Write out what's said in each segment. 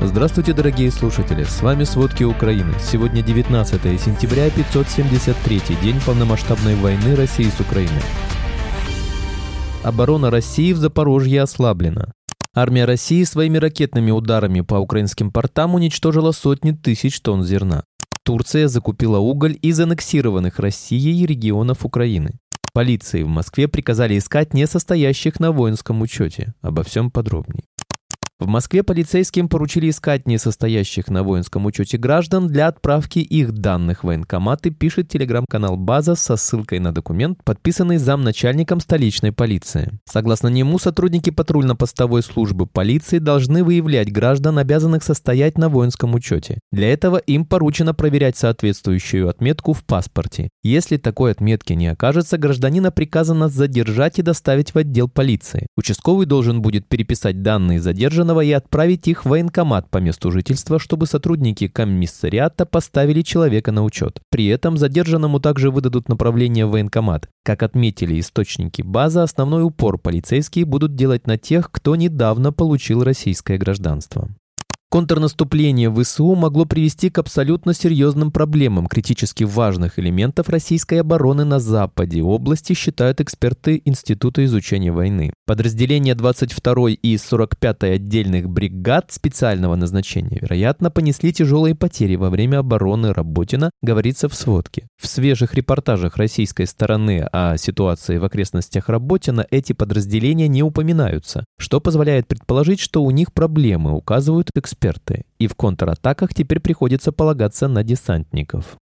Здравствуйте, дорогие слушатели! С вами «Сводки Украины». Сегодня 19 сентября, 573 день полномасштабной войны России с Украиной. Оборона России в Запорожье ослаблена. Армия России своими ракетными ударами по украинским портам уничтожила сотни тысяч тонн зерна. Турция закупила уголь из аннексированных Россией регионов Украины. Полиции в Москве приказали искать несостоящих на воинском учете. Обо всем подробнее. В Москве полицейским поручили искать несостоящих на воинском учете граждан для отправки их данных в военкоматы, пишет телеграм-канал «База» со ссылкой на документ, подписанный замначальником столичной полиции. Согласно нему, сотрудники патрульно-постовой службы полиции должны выявлять граждан, обязанных состоять на воинском учете. Для этого им поручено проверять соответствующую отметку в паспорте. Если такой отметки не окажется, гражданина приказано задержать и доставить в отдел полиции. Участковый должен будет переписать данные задержанного задержанного и отправить их в военкомат по месту жительства, чтобы сотрудники комиссариата поставили человека на учет. При этом задержанному также выдадут направление в военкомат. Как отметили источники базы, основной упор полицейские будут делать на тех, кто недавно получил российское гражданство. Контрнаступление ВСУ могло привести к абсолютно серьезным проблемам критически важных элементов российской обороны на Западе. Области считают эксперты Института изучения войны. Подразделения 22 и 45 отдельных бригад специального назначения, вероятно, понесли тяжелые потери во время обороны Работина, говорится в сводке. В свежих репортажах российской стороны о ситуации в окрестностях Работина эти подразделения не упоминаются, что позволяет предположить, что у них проблемы, указывают эксперты эксперты, и в контратаках теперь приходится полагаться на десантников.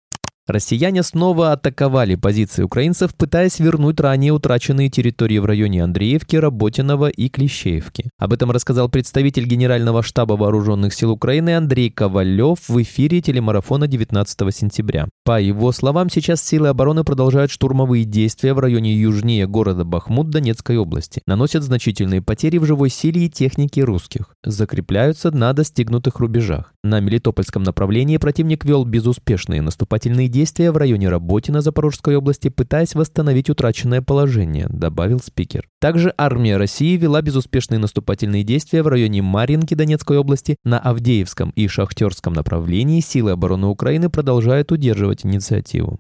Россияне снова атаковали позиции украинцев, пытаясь вернуть ранее утраченные территории в районе Андреевки, Работиного и Клещеевки. Об этом рассказал представитель Генерального штаба Вооруженных сил Украины Андрей Ковалев в эфире телемарафона 19 сентября. По его словам, сейчас силы обороны продолжают штурмовые действия в районе южнее города Бахмут Донецкой области. Наносят значительные потери в живой силе и технике русских. Закрепляются на достигнутых рубежах. На Мелитопольском направлении противник вел безуспешные наступательные действия в районе Работина Запорожской области, пытаясь восстановить утраченное положение, добавил спикер. Также армия России вела безуспешные наступательные действия в районе Марьинки Донецкой области. На Авдеевском и Шахтерском направлении силы обороны Украины продолжают удерживать инициативу.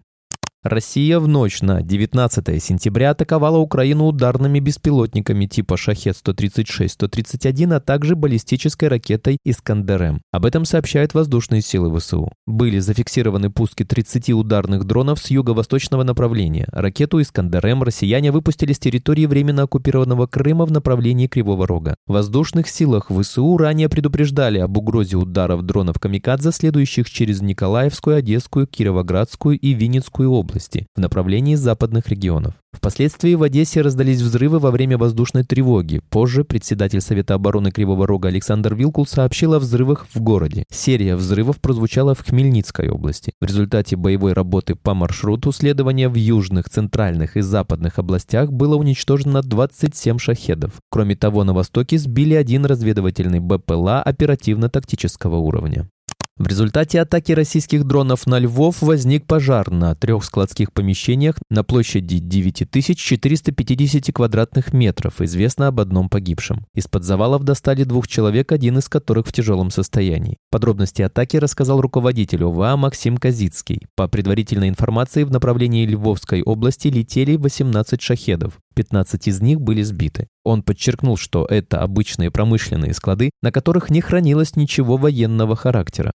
Россия в ночь на 19 сентября атаковала Украину ударными беспилотниками типа «Шахет-136-131», а также баллистической ракетой «Искандер-М». Об этом сообщают воздушные силы ВСУ. Были зафиксированы пуски 30 ударных дронов с юго-восточного направления. Ракету «Искандер-М» россияне выпустили с территории временно оккупированного Крыма в направлении Кривого Рога. В воздушных силах ВСУ ранее предупреждали об угрозе ударов дронов «Камикадзе», следующих через Николаевскую, Одесскую, Кировоградскую и Винницкую область области в направлении западных регионов. Впоследствии в Одессе раздались взрывы во время воздушной тревоги. Позже председатель Совета обороны Кривого Рога Александр Вилкул сообщил о взрывах в городе. Серия взрывов прозвучала в Хмельницкой области. В результате боевой работы по маршруту следования в южных, центральных и западных областях было уничтожено 27 шахедов. Кроме того, на востоке сбили один разведывательный БПЛА оперативно-тактического уровня. В результате атаки российских дронов на Львов возник пожар на трех складских помещениях на площади 9450 квадратных метров. Известно об одном погибшем. Из-под завалов достали двух человек, один из которых в тяжелом состоянии. Подробности атаки рассказал руководитель ОВА Максим Казицкий. По предварительной информации, в направлении Львовской области летели 18 шахедов. 15 из них были сбиты. Он подчеркнул, что это обычные промышленные склады, на которых не хранилось ничего военного характера.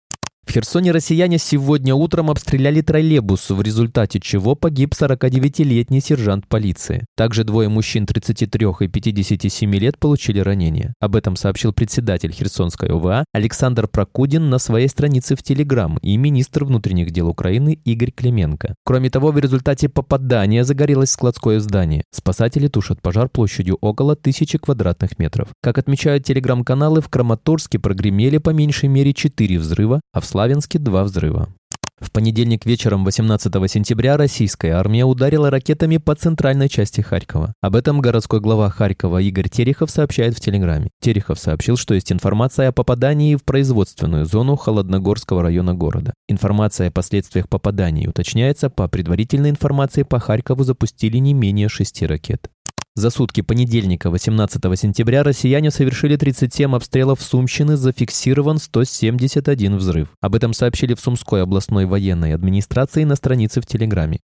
В Херсоне россияне сегодня утром обстреляли троллейбус, в результате чего погиб 49-летний сержант полиции. Также двое мужчин 33 и 57 лет получили ранения. Об этом сообщил председатель Херсонской ОВА Александр Прокудин на своей странице в Телеграм и министр внутренних дел Украины Игорь Клименко. Кроме того, в результате попадания загорелось складское здание. Спасатели тушат пожар площадью около тысячи квадратных метров. Как отмечают телеграм-каналы, в Краматорске прогремели по меньшей мере 4 взрыва, а в Славянске два взрыва. В понедельник вечером 18 сентября российская армия ударила ракетами по центральной части Харькова. Об этом городской глава Харькова Игорь Терехов сообщает в Телеграме. Терехов сообщил, что есть информация о попадании в производственную зону Холодногорского района города. Информация о последствиях попаданий уточняется, по предварительной информации по Харькову запустили не менее шести ракет. За сутки понедельника, 18 сентября, россияне совершили 37 обстрелов Сумщины, зафиксирован 171 взрыв. Об этом сообщили в Сумской областной военной администрации на странице в Телеграме.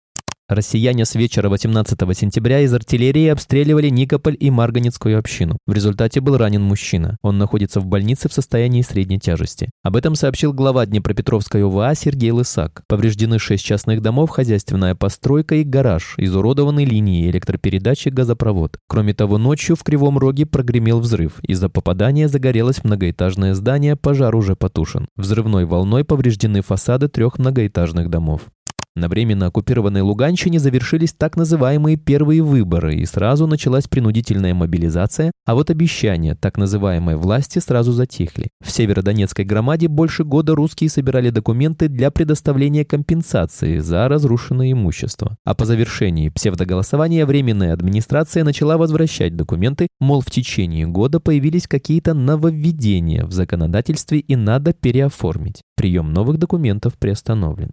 Россияне с вечера 18 сентября из артиллерии обстреливали Никополь и Марганецкую общину. В результате был ранен мужчина. Он находится в больнице в состоянии средней тяжести. Об этом сообщил глава Днепропетровской ОВА Сергей Лысак. Повреждены шесть частных домов, хозяйственная постройка и гараж, изуродованы линии электропередачи, газопровод. Кроме того, ночью в Кривом Роге прогремел взрыв. Из-за попадания загорелось многоэтажное здание, пожар уже потушен. Взрывной волной повреждены фасады трех многоэтажных домов. На временно оккупированной Луганщине завершились так называемые первые выборы, и сразу началась принудительная мобилизация, а вот обещания так называемой власти сразу затихли. В Северодонецкой громаде больше года русские собирали документы для предоставления компенсации за разрушенное имущество. А по завершении псевдоголосования Временная администрация начала возвращать документы, мол, в течение года появились какие-то нововведения в законодательстве и надо переоформить. Прием новых документов приостановлен.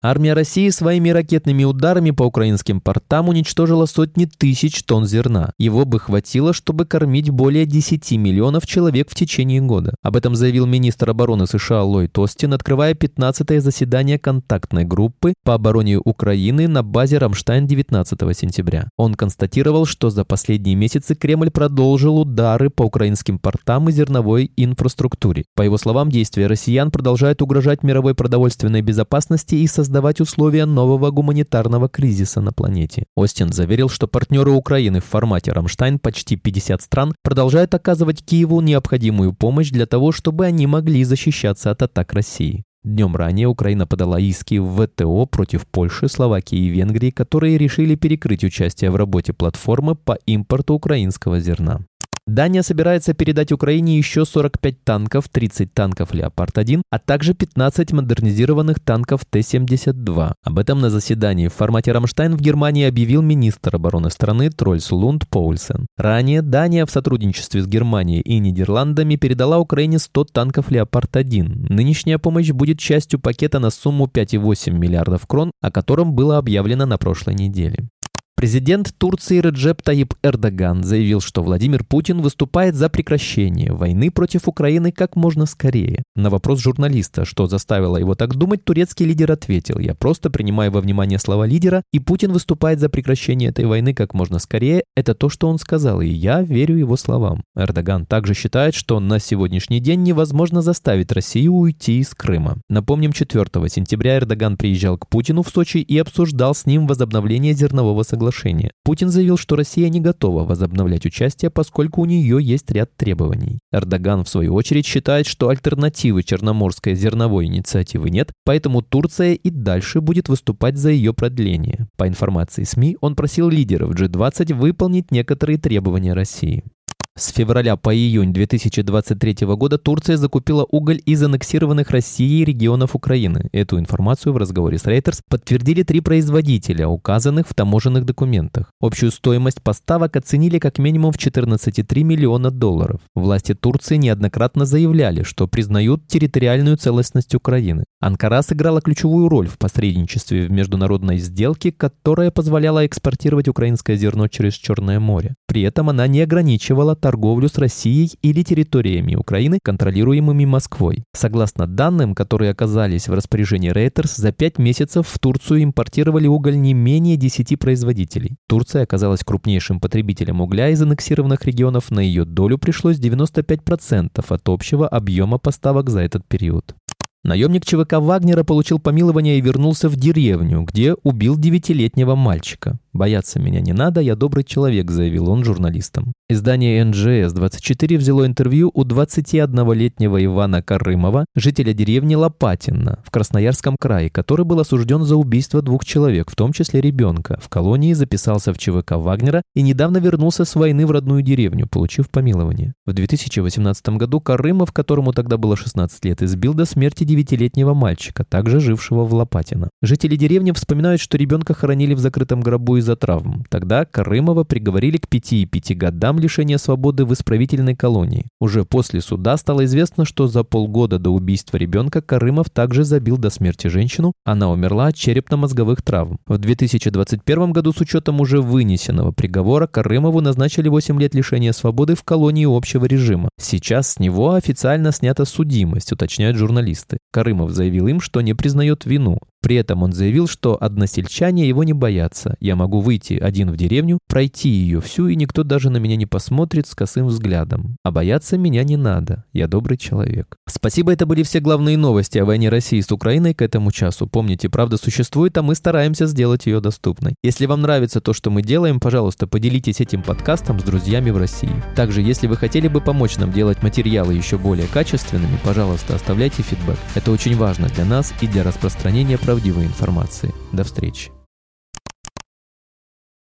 Армия России своими ракетными ударами по украинским портам уничтожила сотни тысяч тонн зерна. Его бы хватило, чтобы кормить более 10 миллионов человек в течение года. Об этом заявил министр обороны США Ллойд Остин, открывая 15-е заседание контактной группы по обороне Украины на базе Рамштайн 19 сентября. Он констатировал, что за последние месяцы Кремль продолжил удары по украинским портам и зерновой инфраструктуре. По его словам, действия россиян продолжают угрожать мировой продовольственной безопасности и создать создавать условия нового гуманитарного кризиса на планете. Остин заверил, что партнеры Украины в формате «Рамштайн» почти 50 стран продолжают оказывать Киеву необходимую помощь для того, чтобы они могли защищаться от атак России. Днем ранее Украина подала иски в ВТО против Польши, Словакии и Венгрии, которые решили перекрыть участие в работе платформы по импорту украинского зерна. Дания собирается передать Украине еще 45 танков, 30 танков «Леопард-1», а также 15 модернизированных танков Т-72. Об этом на заседании в формате «Рамштайн» в Германии объявил министр обороны страны Трольс Лунд Поульсен. Ранее Дания в сотрудничестве с Германией и Нидерландами передала Украине 100 танков «Леопард-1». Нынешняя помощь будет частью пакета на сумму 5,8 миллиардов крон, о котором было объявлено на прошлой неделе. Президент Турции Реджеп Таип Эрдоган заявил, что Владимир Путин выступает за прекращение войны против Украины как можно скорее. На вопрос журналиста, что заставило его так думать, турецкий лидер ответил, я просто принимаю во внимание слова лидера, и Путин выступает за прекращение этой войны как можно скорее, это то, что он сказал, и я верю его словам. Эрдоган также считает, что на сегодняшний день невозможно заставить Россию уйти из Крыма. Напомним, 4 сентября Эрдоган приезжал к Путину в Сочи и обсуждал с ним возобновление зернового соглашения соглашения. Путин заявил, что Россия не готова возобновлять участие, поскольку у нее есть ряд требований. Эрдоган, в свою очередь, считает, что альтернативы Черноморской зерновой инициативы нет, поэтому Турция и дальше будет выступать за ее продление. По информации СМИ, он просил лидеров G20 выполнить некоторые требования России. С февраля по июнь 2023 года Турция закупила уголь из аннексированных Россией регионов Украины. Эту информацию в разговоре с Reuters подтвердили три производителя, указанных в таможенных документах. Общую стоимость поставок оценили как минимум в 14,3 миллиона долларов. Власти Турции неоднократно заявляли, что признают территориальную целостность Украины. Анкара сыграла ключевую роль в посредничестве в международной сделке, которая позволяла экспортировать украинское зерно через Черное море. При этом она не ограничивала торговлю с Россией или территориями Украины, контролируемыми Москвой. Согласно данным, которые оказались в распоряжении Reuters, за пять месяцев в Турцию импортировали уголь не менее 10 производителей. Турция оказалась крупнейшим потребителем угля из аннексированных регионов, на ее долю пришлось 95% от общего объема поставок за этот период. Наемник ЧВК Вагнера получил помилование и вернулся в деревню, где убил девятилетнего мальчика. «Бояться меня не надо, я добрый человек», — заявил он журналистам. Издание НЖС-24 взяло интервью у 21-летнего Ивана Карымова, жителя деревни Лопатино в Красноярском крае, который был осужден за убийство двух человек, в том числе ребенка. В колонии записался в ЧВК Вагнера и недавно вернулся с войны в родную деревню, получив помилование. В 2018 году Карымов, которому тогда было 16 лет, избил до смерти 9-летнего мальчика, также жившего в Лопатино. Жители деревни вспоминают, что ребенка хоронили в закрытом гробу из из-за травм. Тогда Карымова приговорили к 5,5 годам лишения свободы в исправительной колонии. Уже после суда стало известно, что за полгода до убийства ребенка Карымов также забил до смерти женщину. Она умерла от черепно-мозговых травм. В 2021 году с учетом уже вынесенного приговора Карымову назначили 8 лет лишения свободы в колонии общего режима. Сейчас с него официально снята судимость, уточняют журналисты. Карымов заявил им, что не признает вину. При этом он заявил, что односельчане его не боятся. Я могу выйти один в деревню, пройти ее всю, и никто даже на меня не посмотрит с косым взглядом. А бояться меня не надо. Я добрый человек. Спасибо, это были все главные новости о войне России с Украиной к этому часу. Помните, правда существует, а мы стараемся сделать ее доступной. Если вам нравится то, что мы делаем, пожалуйста, поделитесь этим подкастом с друзьями в России. Также, если вы хотели бы помочь нам делать материалы еще более качественными, пожалуйста, оставляйте фидбэк. Это очень важно для нас и для распространения правдивой информации. До встречи.